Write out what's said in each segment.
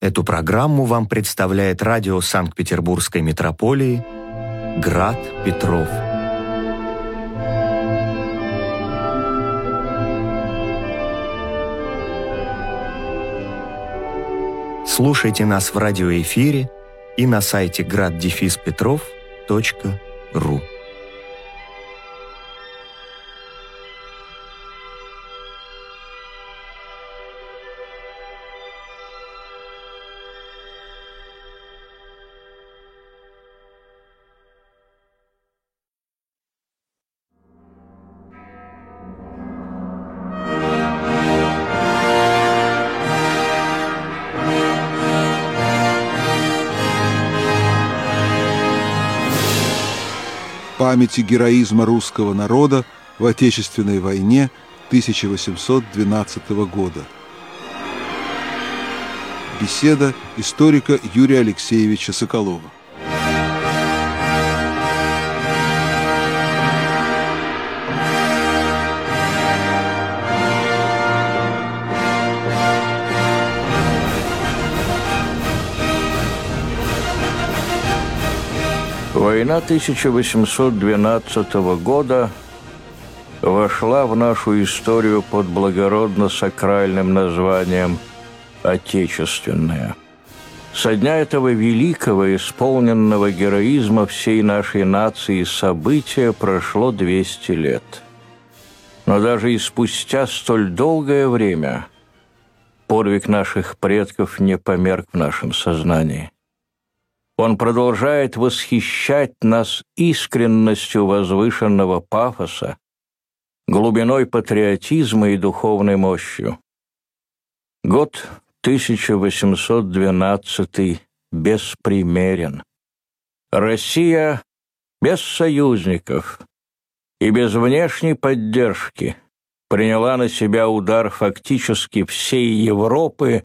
Эту программу вам представляет радио Санкт-Петербургской метрополии «Град Петров». Слушайте нас в радиоэфире и на сайте graddefиспетров.ру. памяти героизма русского народа в Отечественной войне 1812 года. Беседа историка Юрия Алексеевича Соколова. Война 1812 года вошла в нашу историю под благородно-сакральным названием «Отечественная». Со дня этого великого, исполненного героизма всей нашей нации события прошло 200 лет. Но даже и спустя столь долгое время подвиг наших предков не померк в нашем сознании – он продолжает восхищать нас искренностью возвышенного пафоса, глубиной патриотизма и духовной мощью. Год 1812 беспримерен. Россия без союзников и без внешней поддержки приняла на себя удар фактически всей Европы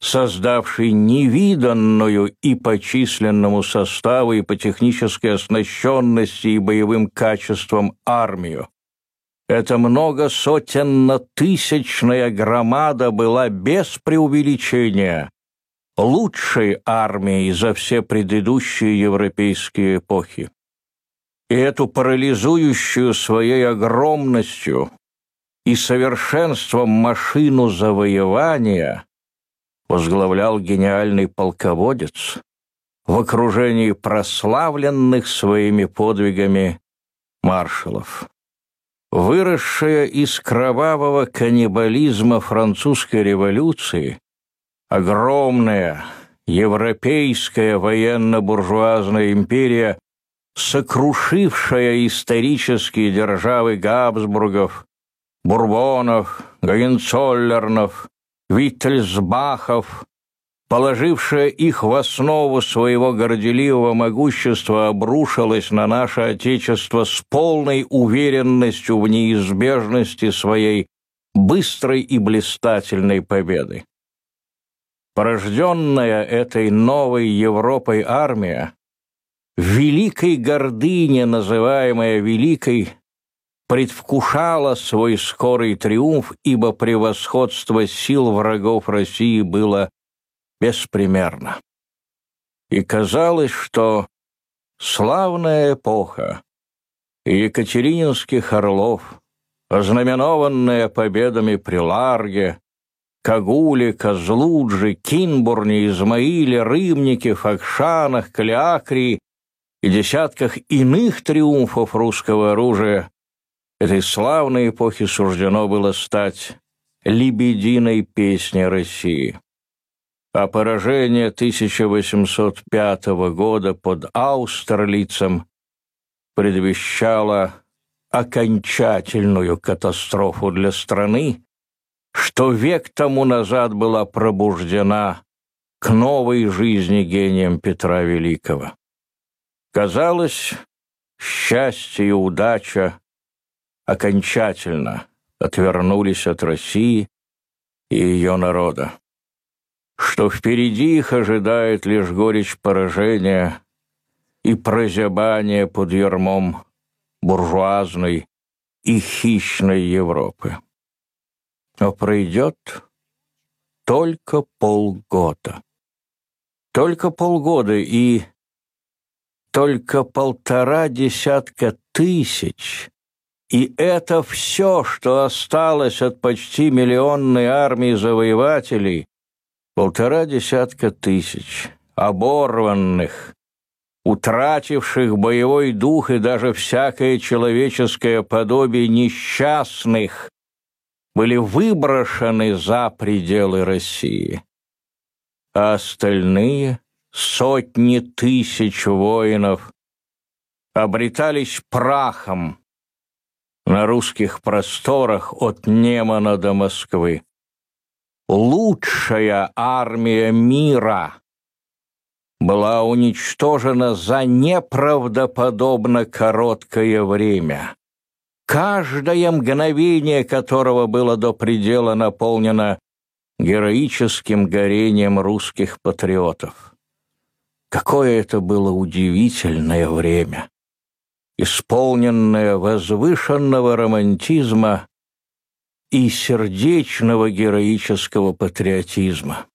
создавший невиданную и по численному составу, и по технической оснащенности и боевым качествам армию. Эта многосотенно-тысячная громада была без преувеличения лучшей армией за все предыдущие европейские эпохи. И эту парализующую своей огромностью и совершенством машину завоевания – возглавлял гениальный полководец в окружении прославленных своими подвигами маршалов. Выросшая из кровавого каннибализма французской революции, огромная европейская военно-буржуазная империя, сокрушившая исторические державы Габсбургов, Бурбонов, Гогенцоллернов, Виттельсбахов, положившая их в основу своего горделивого могущества, обрушилась на наше Отечество с полной уверенностью в неизбежности своей быстрой и блистательной победы. Порожденная этой новой Европой армия, великой гордыне, называемая великой, предвкушала свой скорый триумф, ибо превосходство сил врагов России было беспримерно. И казалось, что славная эпоха Екатерининских орлов, ознаменованная победами при Ларге, Кагуле, Козлудже, Кинбурне, Измаиле, Рымнике, Факшанах, Калиакрии и десятках иных триумфов русского оружия Этой славной эпохе суждено было стать лебединой песни России. А поражение 1805 года под Аустерлицем предвещало окончательную катастрофу для страны, что век тому назад была пробуждена к новой жизни гением Петра Великого. Казалось, счастье и удача окончательно отвернулись от России и ее народа, что впереди их ожидает лишь горечь поражения и прозябание под ермом буржуазной и хищной Европы. Но пройдет только полгода. Только полгода и только полтора десятка тысяч. И это все, что осталось от почти миллионной армии завоевателей, полтора десятка тысяч, оборванных, утративших боевой дух и даже всякое человеческое подобие несчастных, были выброшены за пределы России. А остальные сотни тысяч воинов обретались прахом на русских просторах от Немана до Москвы. Лучшая армия мира была уничтожена за неправдоподобно короткое время, каждое мгновение которого было до предела наполнено героическим горением русских патриотов. Какое это было удивительное время, исполненное возвышенного романтизма и сердечного героического патриотизма.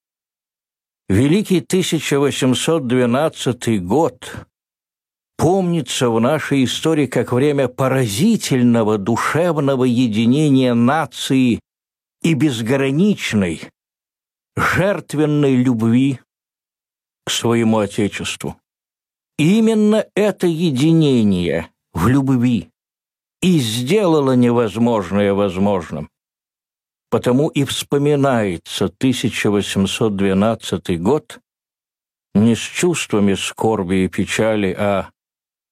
Великий 1812 год помнится в нашей истории как время поразительного душевного единения нации и безграничной, жертвенной любви к своему Отечеству. Именно это единение в любви и сделало невозможное возможным. Потому и вспоминается 1812 год не с чувствами скорби и печали, а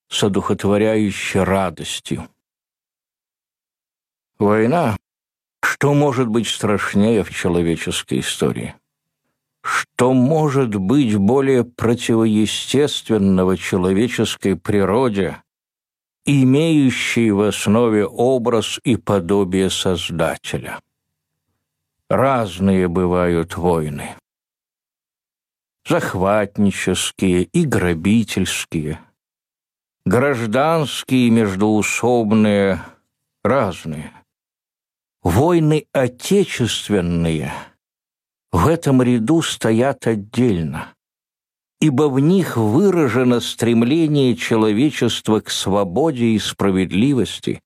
с одухотворяющей радостью. Война, что может быть страшнее в человеческой истории? Что может быть более противоестественного человеческой природе, имеющей в основе образ и подобие Создателя? Разные бывают войны. Захватнические и грабительские, гражданские и междуусобные, разные. Войны отечественные в этом ряду стоят отдельно, ибо в них выражено стремление человечества к свободе и справедливости,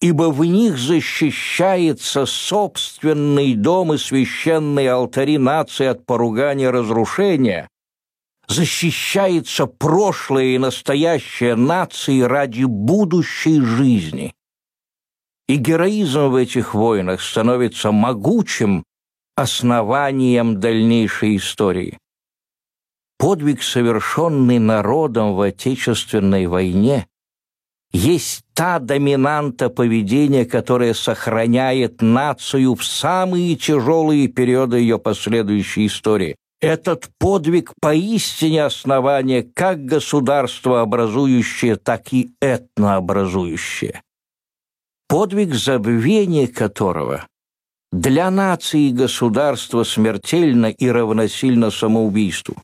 ибо в них защищается собственный дом и священные алтари нации от поругания и разрушения, защищается прошлое и настоящее нации ради будущей жизни. И героизм в этих войнах становится могучим основанием дальнейшей истории. Подвиг, совершенный народом в Отечественной войне, есть та доминанта поведения, которая сохраняет нацию в самые тяжелые периоды ее последующей истории. Этот подвиг поистине основание как государствообразующее, так и этнообразующее. Подвиг забвения которого для нации и государства смертельно и равносильно самоубийству.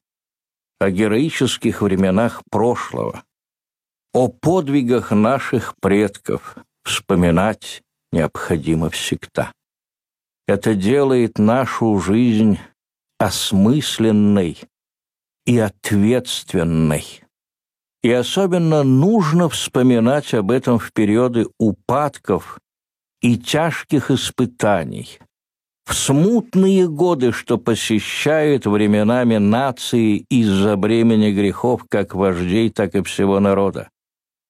О героических временах прошлого, о подвигах наших предков вспоминать необходимо всегда. Это делает нашу жизнь осмысленной и ответственной. И особенно нужно вспоминать об этом в периоды упадков и тяжких испытаний, в смутные годы, что посещают временами нации из-за бремени грехов как вождей, так и всего народа.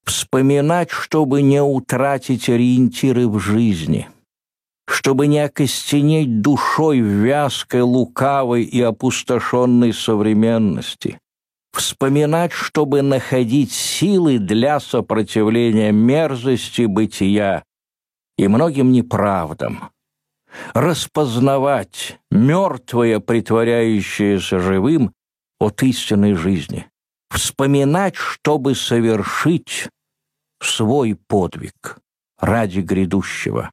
Вспоминать, чтобы не утратить ориентиры в жизни, чтобы не окостенеть душой в вязкой, лукавой и опустошенной современности, вспоминать, чтобы находить силы для сопротивления мерзости бытия и многим неправдам, распознавать мертвое, притворяющееся живым, от истинной жизни, вспоминать, чтобы совершить свой подвиг ради грядущего.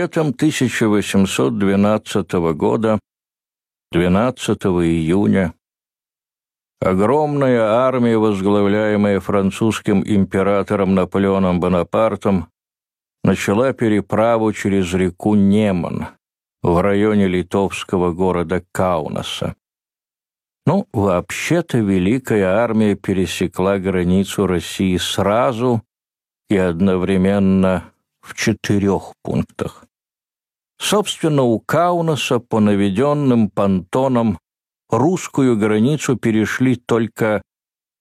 Летом 1812 года, 12 июня, огромная армия, возглавляемая французским императором Наполеоном Бонапартом, начала переправу через реку Неман в районе литовского города Каунаса. Ну, вообще-то Великая Армия пересекла границу России сразу и одновременно в четырех пунктах. Собственно, у Каунаса по наведенным понтонам русскую границу перешли только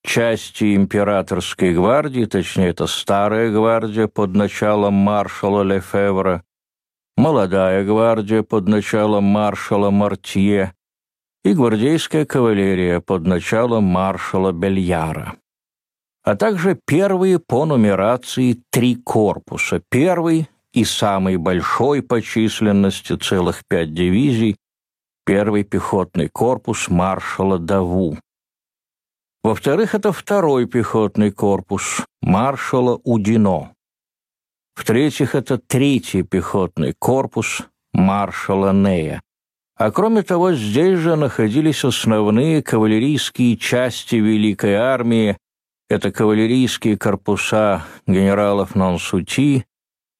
части императорской гвардии, точнее, это старая гвардия под началом маршала Лефевра, молодая гвардия под началом маршала Мартье и гвардейская кавалерия под началом маршала Бельяра а также первые по нумерации три корпуса. Первый и самый большой по численности целых пять дивизий, первый пехотный корпус маршала Даву. Во-вторых, это второй пехотный корпус маршала Удино. В-третьих, это третий пехотный корпус маршала Нея. А кроме того, здесь же находились основные кавалерийские части Великой армии это кавалерийские корпуса генералов Нансути,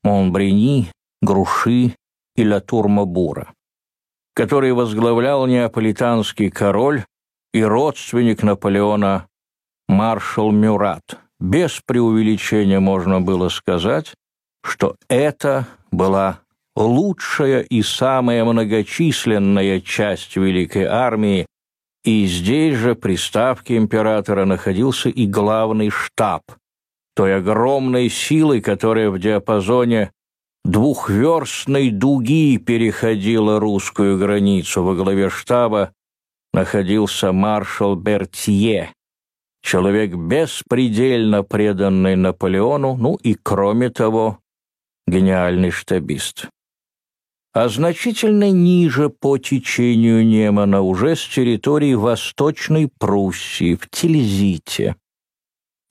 Монбрини, Груши и Латурма-Бура, который возглавлял неаполитанский король и родственник Наполеона маршал Мюрат. Без преувеличения можно было сказать, что это была лучшая и самая многочисленная часть Великой армии, и здесь же при ставке императора находился и главный штаб, той огромной силой, которая в диапазоне двухверстной дуги переходила русскую границу. Во главе штаба находился маршал Бертье, человек беспредельно преданный Наполеону, ну и, кроме того, гениальный штабист а значительно ниже по течению Немана, уже с территории Восточной Пруссии, в Тильзите.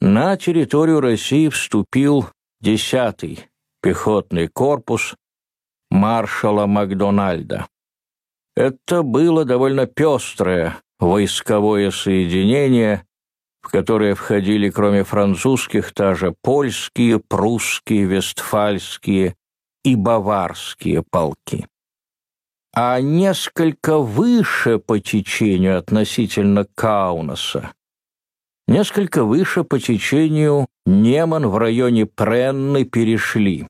На территорию России вступил 10-й пехотный корпус маршала Макдональда. Это было довольно пестрое войсковое соединение, в которое входили, кроме французских, также польские, прусские, вестфальские и баварские полки. А несколько выше по течению относительно Каунаса, несколько выше по течению Неман в районе Пренны перешли.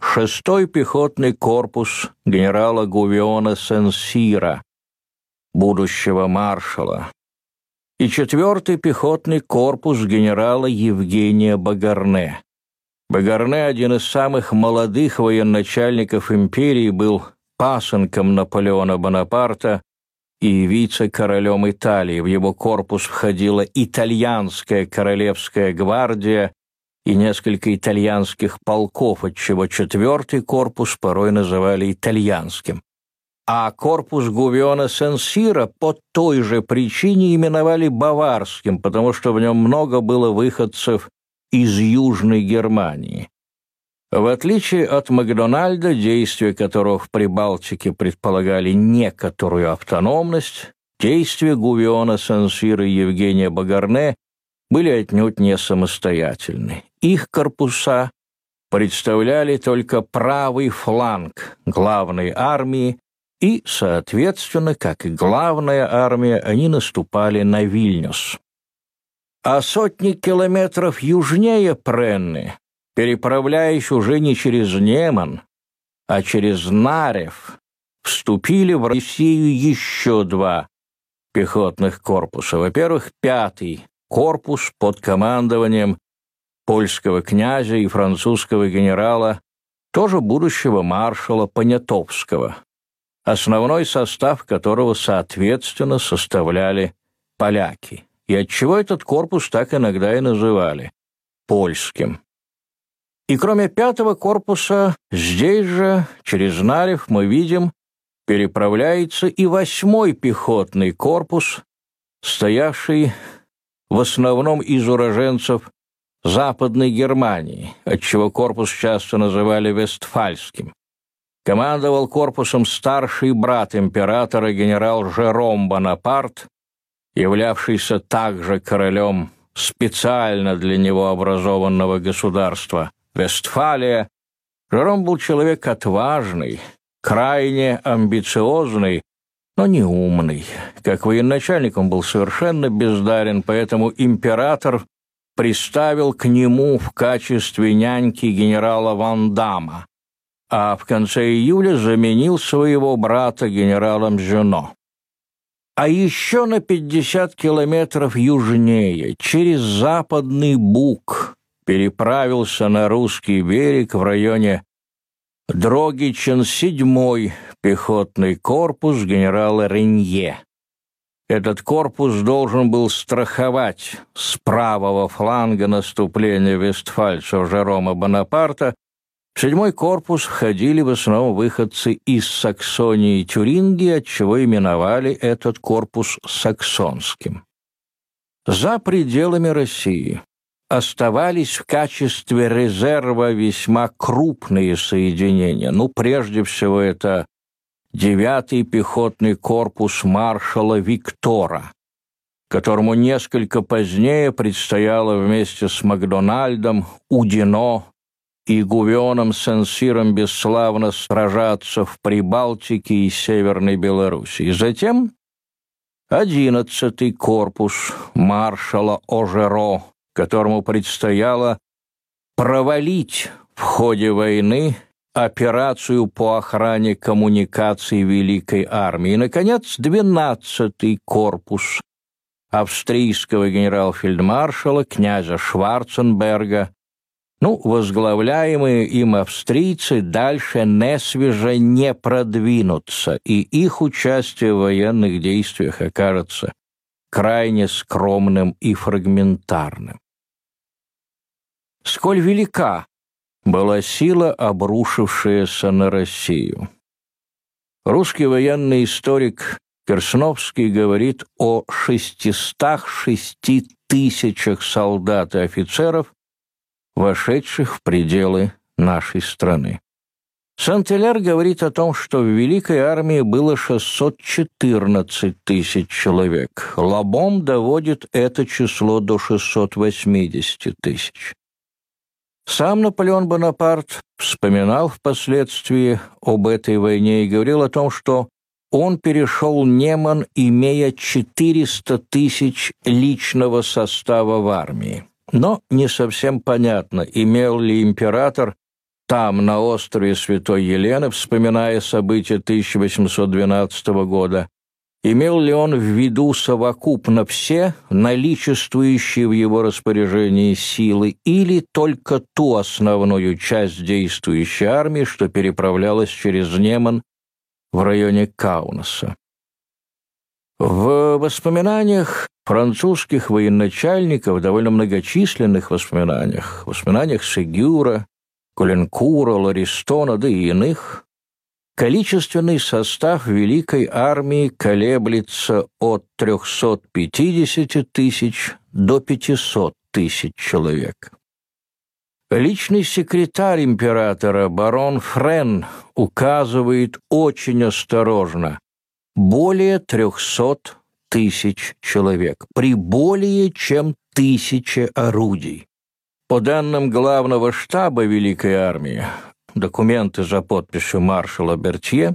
Шестой пехотный корпус генерала Гувиона Сенсира, будущего маршала, и четвертый пехотный корпус генерала Евгения Багарне. Багарне, один из самых молодых военачальников империи, был пасынком Наполеона Бонапарта и вице-королем Италии. В его корпус входила итальянская королевская гвардия и несколько итальянских полков, отчего четвертый корпус порой называли итальянским. А корпус Гувиона Сенсира по той же причине именовали баварским, потому что в нем много было выходцев из Южной Германии. В отличие от Макдональда, действия которого в Прибалтике предполагали некоторую автономность, действия Гувиона Сансира и Евгения Багарне были отнюдь не самостоятельны. Их корпуса представляли только правый фланг главной армии, и, соответственно, как и главная армия, они наступали на Вильнюс а сотни километров южнее Пренны, переправляясь уже не через Неман, а через Нарев, вступили в Россию еще два пехотных корпуса. Во-первых, пятый корпус под командованием польского князя и французского генерала, тоже будущего маршала Понятовского, основной состав которого, соответственно, составляли поляки и отчего этот корпус так иногда и называли – польским. И кроме пятого корпуса, здесь же, через Нарев, мы видим, переправляется и восьмой пехотный корпус, стоявший в основном из уроженцев Западной Германии, отчего корпус часто называли Вестфальским. командовал корпусом старший брат императора генерал Жером Бонапарт, являвшийся также королем специально для него образованного государства Вестфалия. Жером был человек отважный, крайне амбициозный, но не умный. Как военачальник он был совершенно бездарен, поэтому император приставил к нему в качестве няньки генерала Ван Дамма, а в конце июля заменил своего брата генералом Жено. А еще на 50 километров южнее, через западный Буг, переправился на русский берег в районе Дрогичен седьмой пехотный корпус генерала Ренье. Этот корпус должен был страховать с правого фланга наступления вестфальцев Жерома Бонапарта. В седьмой корпус входили в основном выходцы из Саксонии и Тюрингии, отчего именовали этот корпус саксонским. За пределами России оставались в качестве резерва весьма крупные соединения. Ну, прежде всего, это девятый пехотный корпус маршала Виктора, которому несколько позднее предстояло вместе с Макдональдом, Удино и Гувионом Сенсиром бесславно сражаться в Прибалтике и Северной Белоруссии. Затем одиннадцатый корпус маршала Ожеро, которому предстояло провалить в ходе войны операцию по охране коммуникаций Великой Армии. И, наконец, 12-й корпус австрийского генерал-фельдмаршала князя Шварценберга, ну, возглавляемые им австрийцы дальше несвеже не продвинутся, и их участие в военных действиях окажется крайне скромным и фрагментарным. Сколь велика была сила, обрушившаяся на Россию. Русский военный историк Керсновский говорит о 606 тысячах солдат и офицеров, вошедших в пределы нашей страны. Сантеляр говорит о том, что в Великой армии было 614 тысяч человек. Лабом доводит это число до 680 тысяч. Сам Наполеон Бонапарт вспоминал впоследствии об этой войне и говорил о том, что он перешел Неман, имея 400 тысяч личного состава в армии. Но не совсем понятно, имел ли император там, на острове Святой Елены, вспоминая события 1812 года, Имел ли он в виду совокупно все наличествующие в его распоряжении силы или только ту основную часть действующей армии, что переправлялась через Неман в районе Каунаса? В воспоминаниях французских военачальников, довольно многочисленных воспоминаниях, воспоминаниях Сегюра, Коленкура, Ларистона, да и иных, Количественный состав Великой армии колеблется от 350 тысяч до 500 тысяч человек. Личный секретарь императора барон Френ указывает очень осторожно более 300 тысяч человек при более чем тысяче орудий. По данным главного штаба Великой армии, документы за подписью маршала Бертье,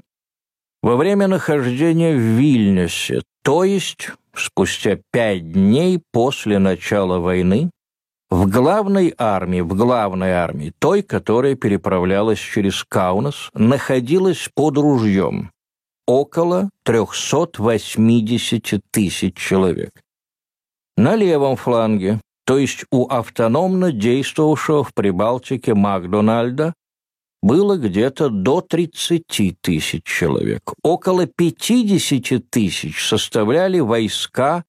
во время нахождения в Вильнюсе, то есть спустя пять дней после начала войны, в главной армии, в главной армии, той, которая переправлялась через Каунас, находилось под ружьем около 380 тысяч человек. На левом фланге, то есть у автономно действовавшего в Прибалтике Макдональда, было где-то до 30 тысяч человек. Около 50 тысяч составляли войска,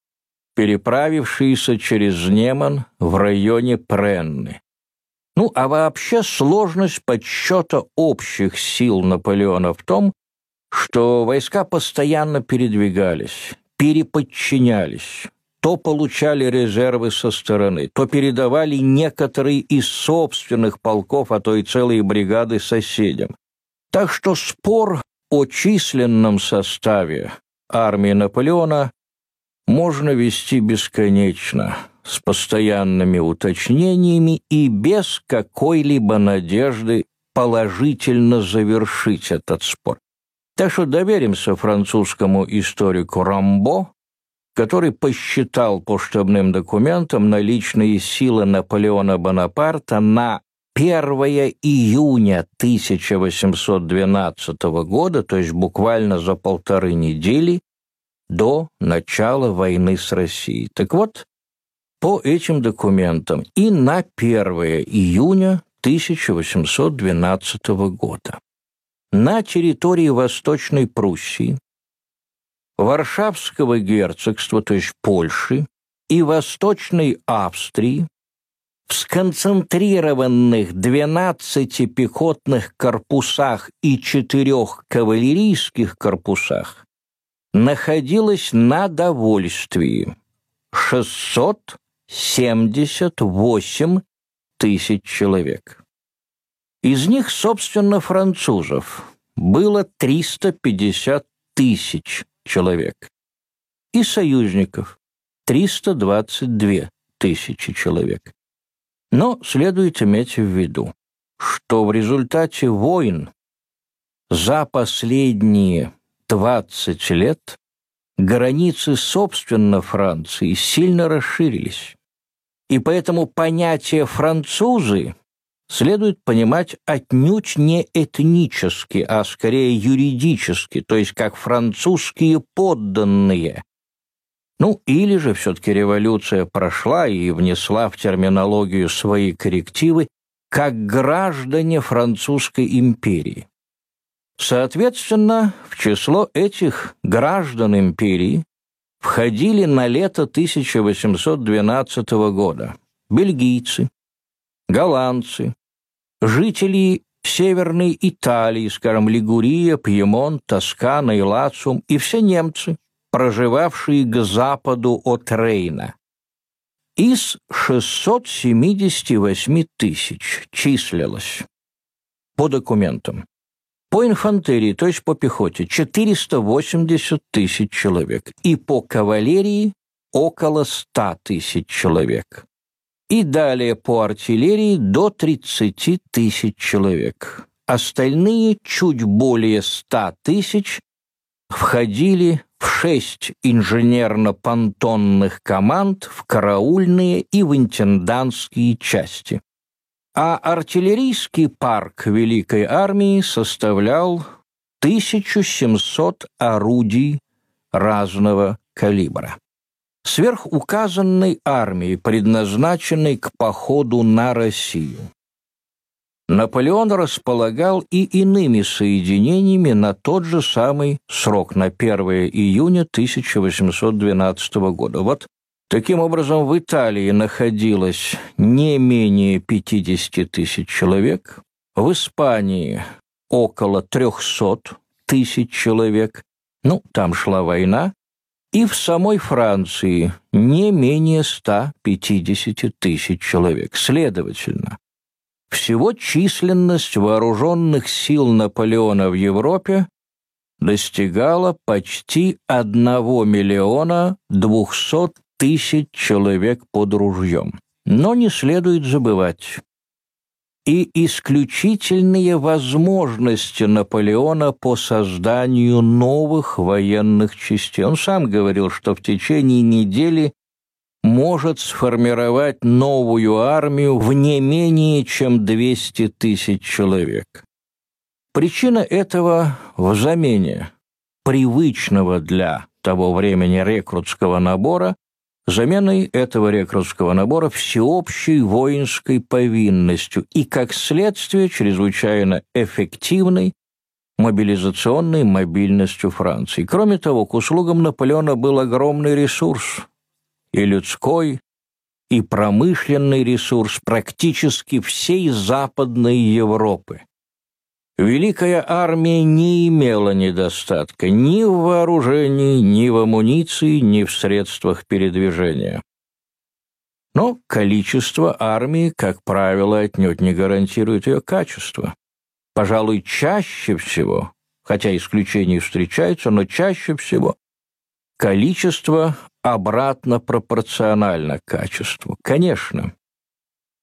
переправившиеся через Неман в районе Пренны. Ну, а вообще сложность подсчета общих сил Наполеона в том, что войска постоянно передвигались, переподчинялись, то получали резервы со стороны, то передавали некоторые из собственных полков, а то и целые бригады соседям. Так что спор о численном составе армии Наполеона можно вести бесконечно, с постоянными уточнениями и без какой-либо надежды положительно завершить этот спор. Так что доверимся французскому историку Рамбо, который посчитал по штабным документам наличные силы Наполеона Бонапарта на 1 июня 1812 года, то есть буквально за полторы недели до начала войны с Россией. Так вот, по этим документам и на 1 июня 1812 года на территории Восточной Пруссии, Варшавского герцогства, то есть Польши, и Восточной Австрии в сконцентрированных 12 пехотных корпусах и четырех кавалерийских корпусах находилось на довольствии 678 тысяч человек. Из них, собственно, французов было 350 тысяч человек и союзников 322 тысячи человек. Но следует иметь в виду, что в результате войн за последние 20 лет границы, собственно, Франции сильно расширились. И поэтому понятие «французы» следует понимать отнюдь не этнически, а скорее юридически, то есть как французские подданные, ну, или же все-таки революция прошла и внесла в терминологию свои коррективы как граждане французской империи. Соответственно, в число этих граждан империи входили на лето 1812 года бельгийцы, голландцы, жители Северной Италии, скажем, Лигурия, Пьемонт, Тоскана и Лациум, и все немцы, проживавшие к западу от Рейна. Из 678 тысяч числилось по документам. По инфантерии, то есть по пехоте, 480 тысяч человек. И по кавалерии около 100 тысяч человек. И далее по артиллерии до 30 тысяч человек. Остальные, чуть более 100 тысяч, входили в шесть инженерно-понтонных команд в караульные и в интендантские части. А артиллерийский парк Великой Армии составлял 1700 орудий разного калибра. Сверхуказанной армии, предназначенной к походу на Россию, Наполеон располагал и иными соединениями на тот же самый срок, на 1 июня 1812 года. Вот таким образом в Италии находилось не менее 50 тысяч человек, в Испании около 300 тысяч человек, ну, там шла война, и в самой Франции не менее 150 тысяч человек. Следовательно, всего численность вооруженных сил Наполеона в Европе достигала почти 1 миллиона 200 тысяч человек под ружьем. Но не следует забывать, и исключительные возможности Наполеона по созданию новых военных частей. Он сам говорил, что в течение недели может сформировать новую армию в не менее чем 200 тысяч человек. Причина этого в замене привычного для того времени рекрутского набора заменой этого рекрутского набора всеобщей воинской повинностью и, как следствие, чрезвычайно эффективной мобилизационной мобильностью Франции. Кроме того, к услугам Наполеона был огромный ресурс – и людской, и промышленный ресурс практически всей Западной Европы. Великая армия не имела недостатка ни в вооружении, ни в амуниции, ни в средствах передвижения. Но количество армии, как правило, отнюдь не гарантирует ее качество. пожалуй, чаще всего, хотя исключения встречаются, но чаще всего количество обратно пропорционально качеству. Конечно,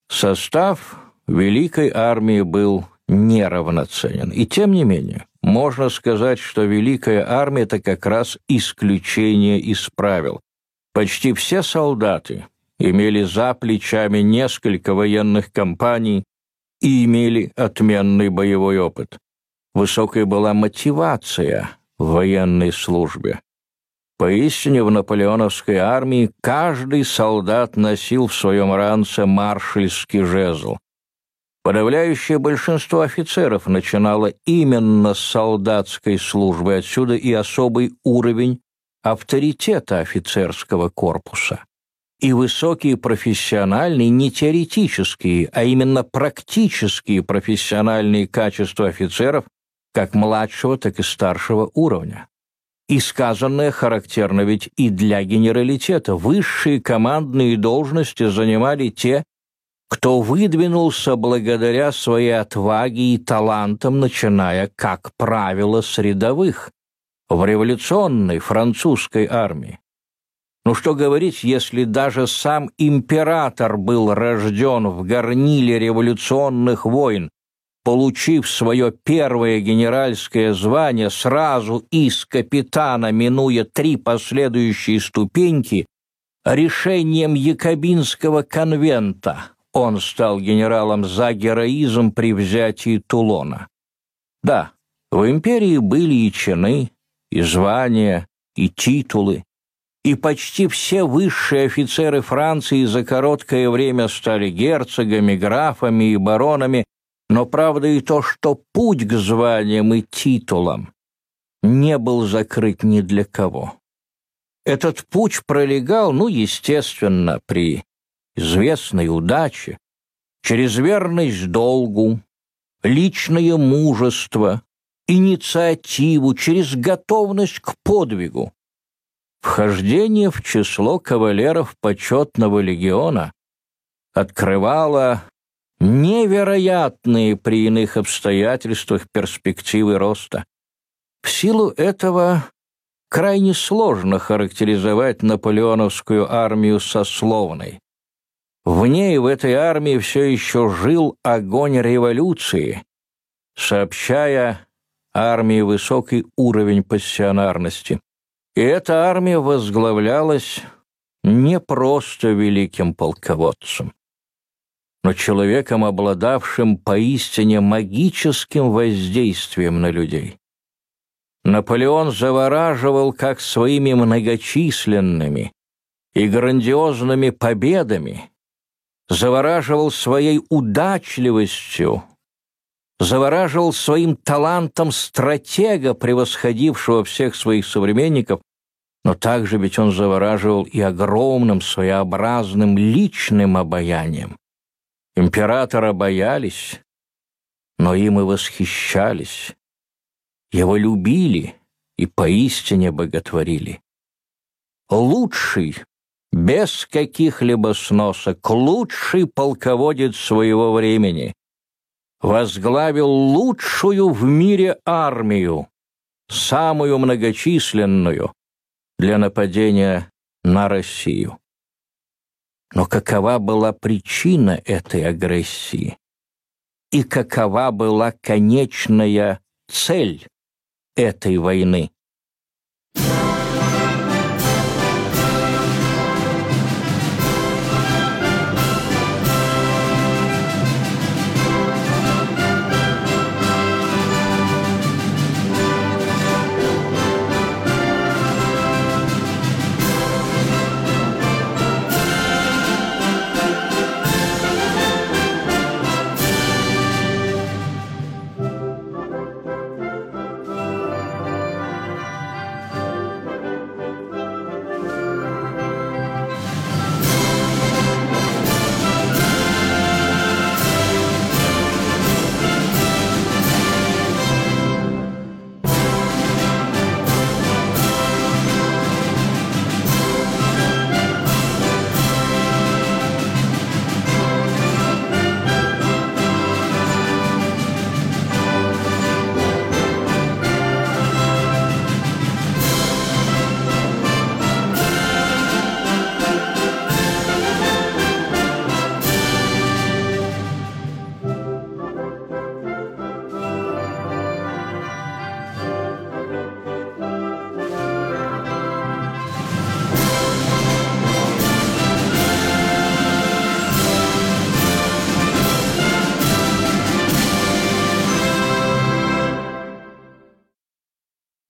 состав Великой армии был неравноценен. И тем не менее, можно сказать, что Великая армия – это как раз исключение из правил. Почти все солдаты имели за плечами несколько военных кампаний и имели отменный боевой опыт. Высокая была мотивация в военной службе. Поистине в наполеоновской армии каждый солдат носил в своем ранце маршальский жезл. Подавляющее большинство офицеров начинало именно с солдатской службы, отсюда и особый уровень авторитета офицерского корпуса. И высокие профессиональные, не теоретические, а именно практические профессиональные качества офицеров как младшего, так и старшего уровня. И сказанное характерно ведь и для генералитета. Высшие командные должности занимали те, кто выдвинулся благодаря своей отваге и талантам, начиная, как правило, с рядовых, в революционной французской армии. Ну что говорить, если даже сам император был рожден в горниле революционных войн, получив свое первое генеральское звание сразу из капитана, минуя три последующие ступеньки, решением Якобинского конвента он стал генералом за героизм при взятии Тулона. Да, в империи были и чины, и звания, и титулы, и почти все высшие офицеры Франции за короткое время стали герцогами, графами и баронами, но правда и то, что путь к званиям и титулам не был закрыт ни для кого. Этот путь пролегал, ну, естественно, при известной удаче, через верность долгу, личное мужество, инициативу, через готовность к подвигу. Вхождение в число кавалеров почетного легиона открывало невероятные при иных обстоятельствах перспективы роста. В силу этого крайне сложно характеризовать наполеоновскую армию сословной. В ней, в этой армии, все еще жил огонь революции, сообщая армии высокий уровень пассионарности. И эта армия возглавлялась не просто великим полководцем, но человеком, обладавшим поистине магическим воздействием на людей. Наполеон завораживал как своими многочисленными и грандиозными победами, завораживал своей удачливостью, завораживал своим талантом стратега, превосходившего всех своих современников, но также ведь он завораживал и огромным своеобразным личным обаянием. Императора боялись, но им и восхищались. Его любили и поистине боготворили. Лучший без каких-либо сносок, лучший полководец своего времени, возглавил лучшую в мире армию, самую многочисленную для нападения на Россию. Но какова была причина этой агрессии? И какова была конечная цель этой войны?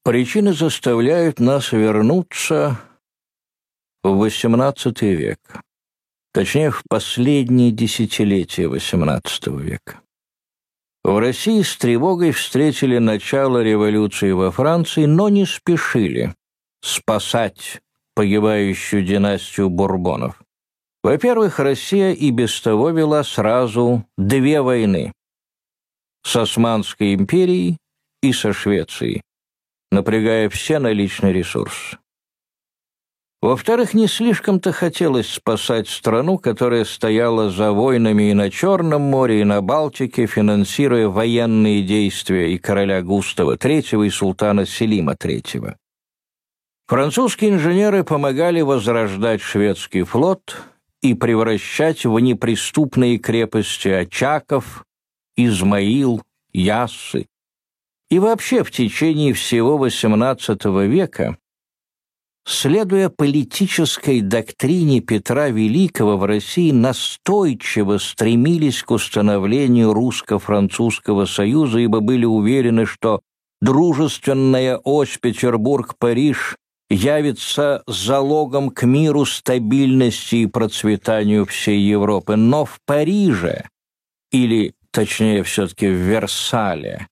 Причины заставляют нас вернуться в XVIII век, точнее, в последние десятилетия XVIII века. В России с тревогой встретили начало революции во Франции, но не спешили спасать погибающую династию Бурбонов. Во-первых, Россия и без того вела сразу две войны с Османской империей и со Швецией, напрягая все наличные ресурсы. Во-вторых, не слишком-то хотелось спасать страну, которая стояла за войнами и на Черном море, и на Балтике, финансируя военные действия и короля Густава III и султана Селима III. Французские инженеры помогали возрождать шведский флот и превращать в неприступные крепости Очаков, Измаил, Яссы. И вообще в течение всего XVIII века Следуя политической доктрине Петра Великого, в России настойчиво стремились к установлению русско-французского союза, ибо были уверены, что дружественная ось Петербург-Париж явится залогом к миру, стабильности и процветанию всей Европы. Но в Париже, или, точнее, все-таки в Версале,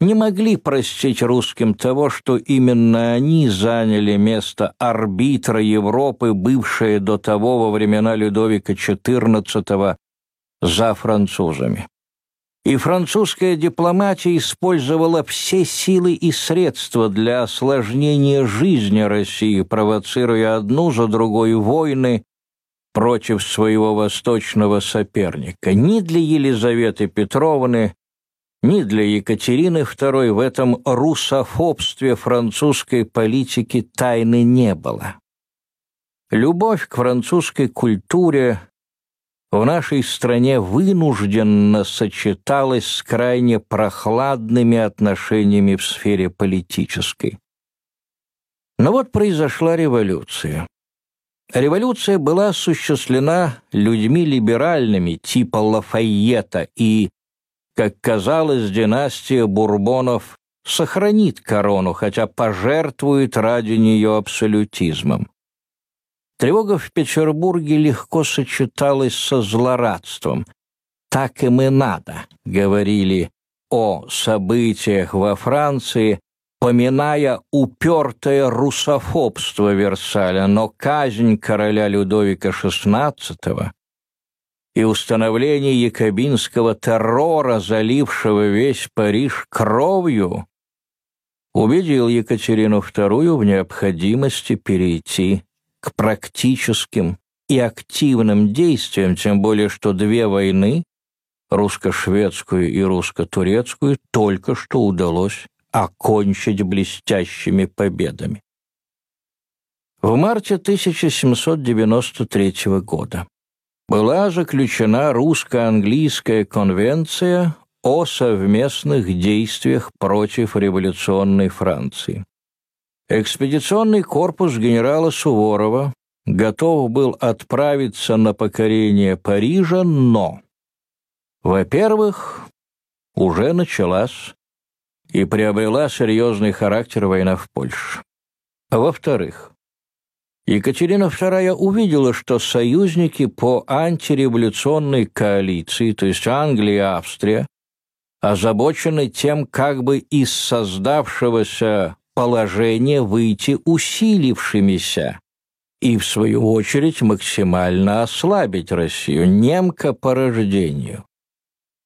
не могли простить русским того, что именно они заняли место арбитра Европы, бывшее до того во времена Людовика XIV за французами. И французская дипломатия использовала все силы и средства для осложнения жизни России, провоцируя одну за другой войны против своего восточного соперника. Ни для Елизаветы Петровны, ни для Екатерины II в этом русофобстве французской политики тайны не было. Любовь к французской культуре в нашей стране вынужденно сочеталась с крайне прохладными отношениями в сфере политической. Но вот произошла революция. Революция была осуществлена людьми либеральными типа Лафайета и как казалось, династия Бурбонов сохранит корону, хотя пожертвует ради нее абсолютизмом. Тревога в Петербурге легко сочеталась со злорадством. «Так им и надо», — говорили о событиях во Франции, поминая упертое русофобство Версаля, но казнь короля Людовика XVI и установление якобинского террора, залившего весь Париж кровью, убедил Екатерину II в необходимости перейти к практическим и активным действиям, тем более что две войны, русско-шведскую и русско-турецкую, только что удалось окончить блестящими победами. В марте 1793 года была заключена русско-английская конвенция о совместных действиях против революционной Франции. Экспедиционный корпус генерала Суворова готов был отправиться на покорение Парижа, но, во-первых, уже началась и приобрела серьезный характер война в Польше. Во-вторых, Екатерина II увидела, что союзники по антиреволюционной коалиции, то есть Англия и Австрия, озабочены тем, как бы из создавшегося положения выйти усилившимися и, в свою очередь, максимально ослабить Россию, немка по рождению.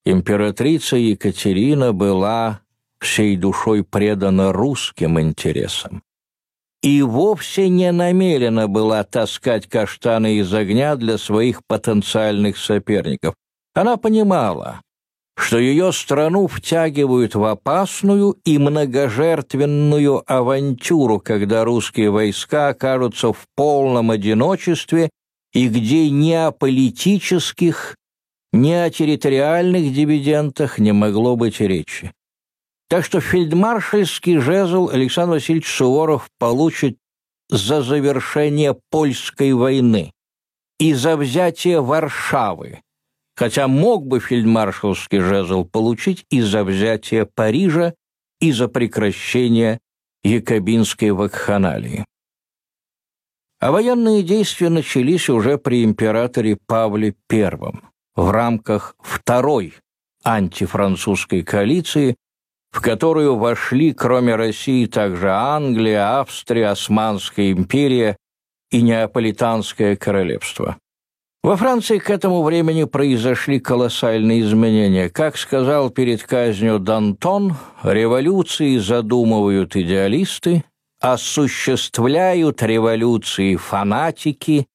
Императрица Екатерина была всей душой предана русским интересам и вовсе не намерена была таскать каштаны из огня для своих потенциальных соперников. Она понимала, что ее страну втягивают в опасную и многожертвенную авантюру, когда русские войска окажутся в полном одиночестве и где ни о политических, ни о территориальных дивидендах не могло быть речи. Так что фельдмаршальский жезл Александр Васильевич Суворов получит за завершение польской войны и за взятие Варшавы, хотя мог бы фельдмаршалский жезл получить и за взятие Парижа, и за прекращение якобинской вакханалии. А военные действия начались уже при императоре Павле I в рамках второй антифранцузской коалиции, в которую вошли, кроме России, также Англия, Австрия, Османская империя и Неаполитанское королевство. Во Франции к этому времени произошли колоссальные изменения. Как сказал перед казнью Дантон, революции задумывают идеалисты, осуществляют революции фанатики,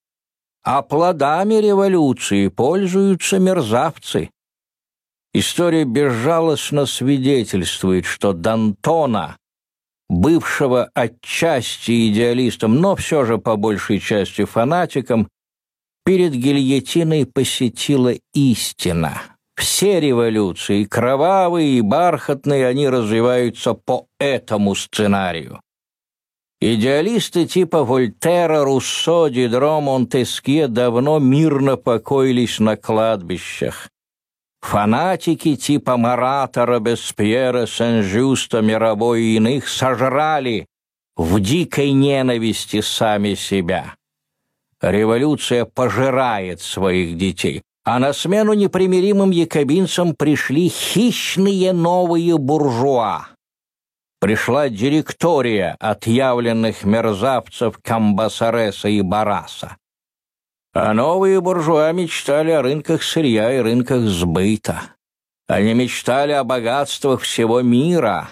а плодами революции пользуются мерзавцы. История безжалостно свидетельствует, что Дантона, бывшего отчасти идеалистом, но все же по большей части фанатиком, перед гильотиной посетила истина. Все революции, кровавые и бархатные, они развиваются по этому сценарию. Идеалисты типа Вольтера, Руссо, Дидро, Монтескье давно мирно покоились на кладбищах. Фанатики типа Марата, Робеспьера, Сен-Жюста, Мировой и иных сожрали в дикой ненависти сами себя. Революция пожирает своих детей, а на смену непримиримым якобинцам пришли хищные новые буржуа. Пришла директория отъявленных мерзавцев Камбасареса и Бараса. А новые буржуа мечтали о рынках сырья и рынках сбыта. Они мечтали о богатствах всего мира,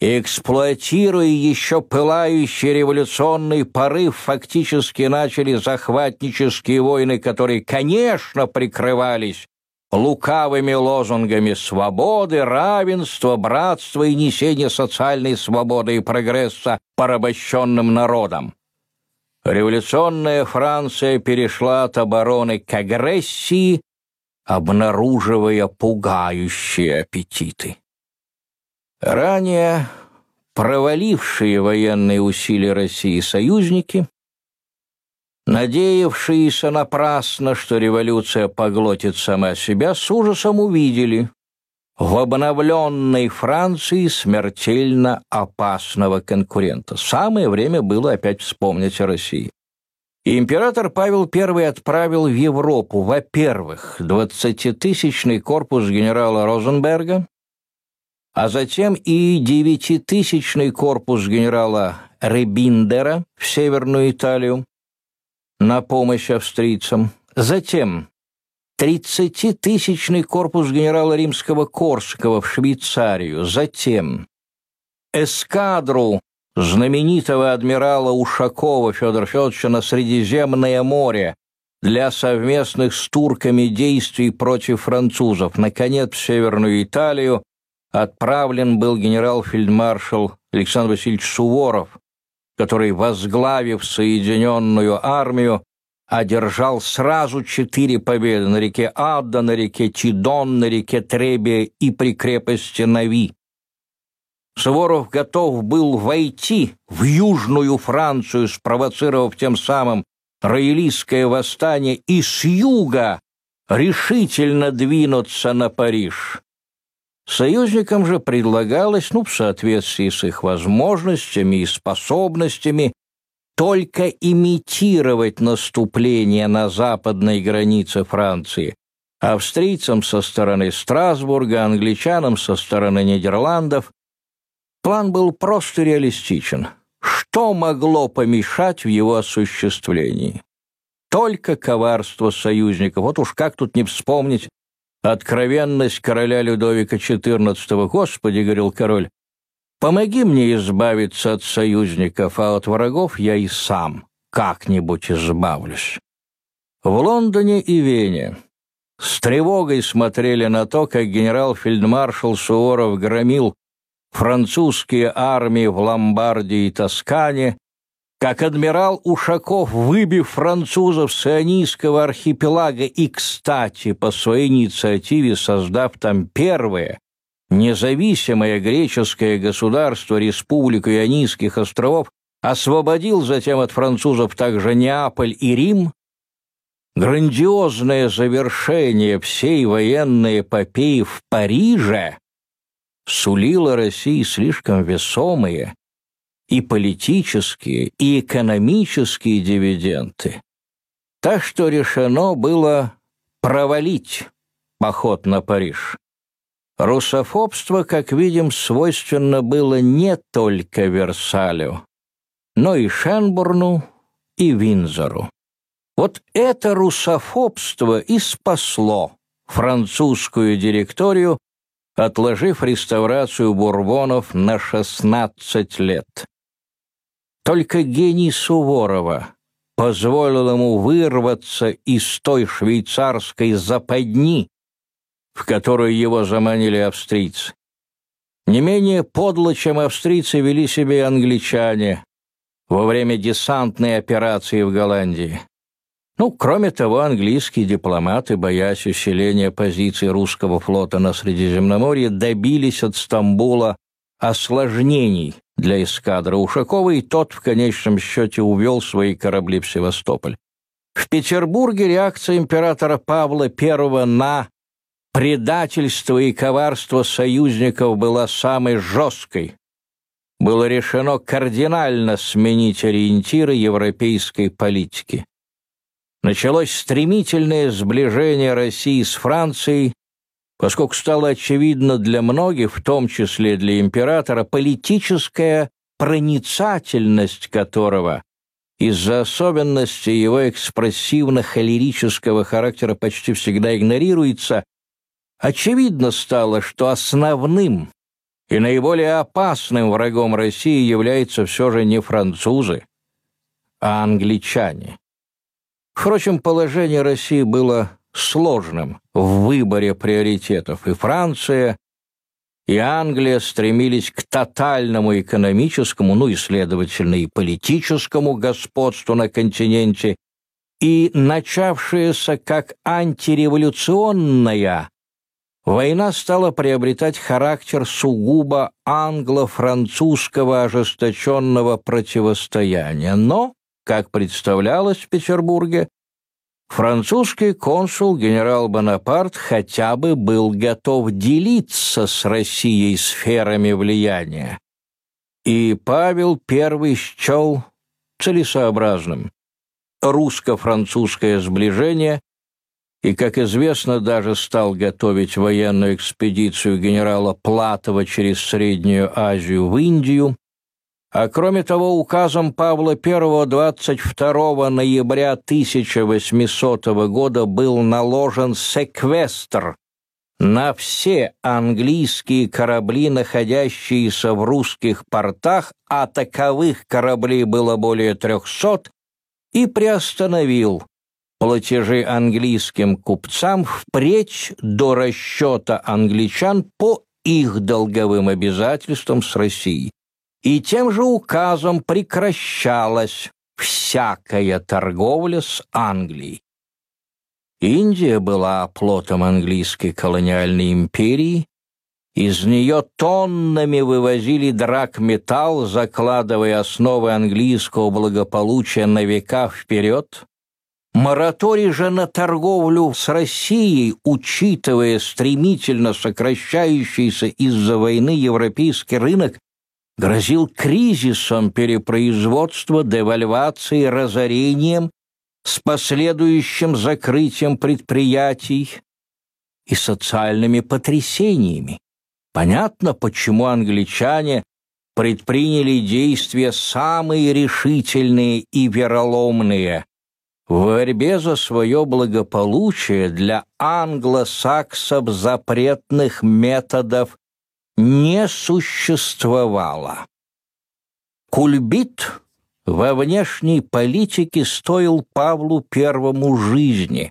эксплуатируя еще пылающий революционный порыв, фактически начали захватнические войны, которые, конечно, прикрывались лукавыми лозунгами свободы, равенства, братства и несения социальной свободы и прогресса порабощенным народам. Революционная Франция перешла от обороны к агрессии, обнаруживая пугающие аппетиты. Ранее провалившие военные усилия России союзники, надеявшиеся напрасно, что революция поглотит сама себя, с ужасом увидели в обновленной Франции смертельно опасного конкурента. Самое время было опять вспомнить о России. император Павел I отправил в Европу, во-первых, двадцатитысячный корпус генерала Розенберга, а затем и девятитысячный корпус генерала Ребиндера в Северную Италию на помощь австрийцам, затем тридцатитысячный корпус генерала римского Корсакова в Швейцарию, затем эскадру знаменитого адмирала Ушакова Федора Федоровича на Средиземное море для совместных с турками действий против французов, наконец, в Северную Италию отправлен был генерал-фельдмаршал Александр Васильевич Суворов, который, возглавив Соединенную армию, одержал сразу четыре победы на реке Адда, на реке Тидон, на реке Требия и при крепости Нави. Суворов готов был войти в Южную Францию, спровоцировав тем самым роялистское восстание, и с юга решительно двинуться на Париж. Союзникам же предлагалось, ну, в соответствии с их возможностями и способностями, только имитировать наступление на западной границе Франции, австрийцам со стороны Страсбурга, англичанам со стороны Нидерландов. План был просто реалистичен. Что могло помешать в его осуществлении? Только коварство союзников. Вот уж как тут не вспомнить откровенность короля Людовика XIV. «Господи», — говорил король, — «помоги мне избавиться от союзников, а от врагов я и сам как-нибудь избавлюсь». В Лондоне и Вене с тревогой смотрели на то, как генерал-фельдмаршал Суворов громил французские армии в Ломбардии и Тоскане, как адмирал Ушаков, выбив французов с Ионийского архипелага и, кстати, по своей инициативе создав там первое независимое греческое государство, республику Ионийских островов, освободил затем от французов также Неаполь и Рим, грандиозное завершение всей военной эпопеи в Париже сулило России слишком весомые и политические, и экономические дивиденды. Так что решено было провалить поход на Париж. Русофобство, как видим, свойственно было не только Версалю, но и Шенбурну, и Винзору. Вот это русофобство и спасло французскую директорию, отложив реставрацию бурбонов на 16 лет. Только гений Суворова позволил ему вырваться из той швейцарской западни, в которую его заманили австрийцы. Не менее подло, чем австрийцы, вели себя и англичане во время десантной операции в Голландии. Ну, кроме того, английские дипломаты, боясь усиления позиций русского флота на Средиземноморье, добились от Стамбула осложнений для эскадры Ушакова, и тот в конечном счете увел свои корабли в Севастополь. В Петербурге реакция императора Павла I на предательство и коварство союзников была самой жесткой. Было решено кардинально сменить ориентиры европейской политики. Началось стремительное сближение России с Францией, поскольку стало очевидно для многих, в том числе для императора, политическая проницательность которого из-за особенностей его экспрессивно-холерического характера почти всегда игнорируется, очевидно стало, что основным и наиболее опасным врагом России являются все же не французы, а англичане. Впрочем, положение России было сложным в выборе приоритетов, и Франция, и Англия стремились к тотальному экономическому, ну и, следовательно, и политическому господству на континенте, и начавшаяся как антиреволюционная война стала приобретать характер сугубо англо-французского ожесточенного противостояния, но как представлялось в Петербурге, французский консул генерал Бонапарт хотя бы был готов делиться с Россией сферами влияния. И Павел I счел целесообразным русско-французское сближение и, как известно, даже стал готовить военную экспедицию генерала Платова через Среднюю Азию в Индию, а кроме того, указом Павла I 22 ноября 1800 года был наложен секвестр на все английские корабли, находящиеся в русских портах, а таковых кораблей было более трехсот, и приостановил платежи английским купцам впредь до расчета англичан по их долговым обязательствам с Россией и тем же указом прекращалась всякая торговля с Англией. Индия была оплотом английской колониальной империи, из нее тоннами вывозили драгметалл, закладывая основы английского благополучия на века вперед. Мораторий же на торговлю с Россией, учитывая стремительно сокращающийся из-за войны европейский рынок, грозил кризисом перепроизводства, девальвацией, разорением с последующим закрытием предприятий и социальными потрясениями. Понятно, почему англичане предприняли действия самые решительные и вероломные в борьбе за свое благополучие для англосаксов запретных методов не существовало. Кульбит во внешней политике стоил Павлу Первому жизни.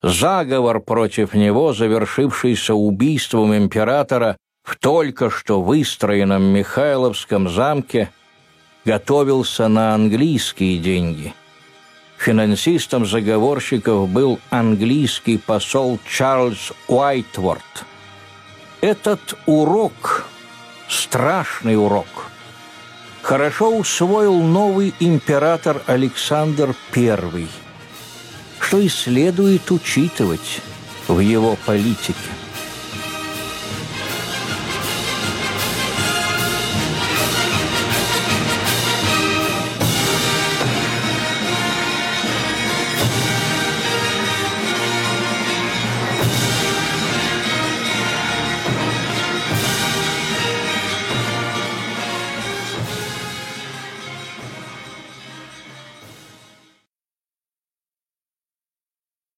Заговор против него, завершившийся убийством императора в только что выстроенном Михайловском замке, готовился на английские деньги. Финансистом заговорщиков был английский посол Чарльз Уайтворд – этот урок, страшный урок, хорошо усвоил новый император Александр I, что и следует учитывать в его политике.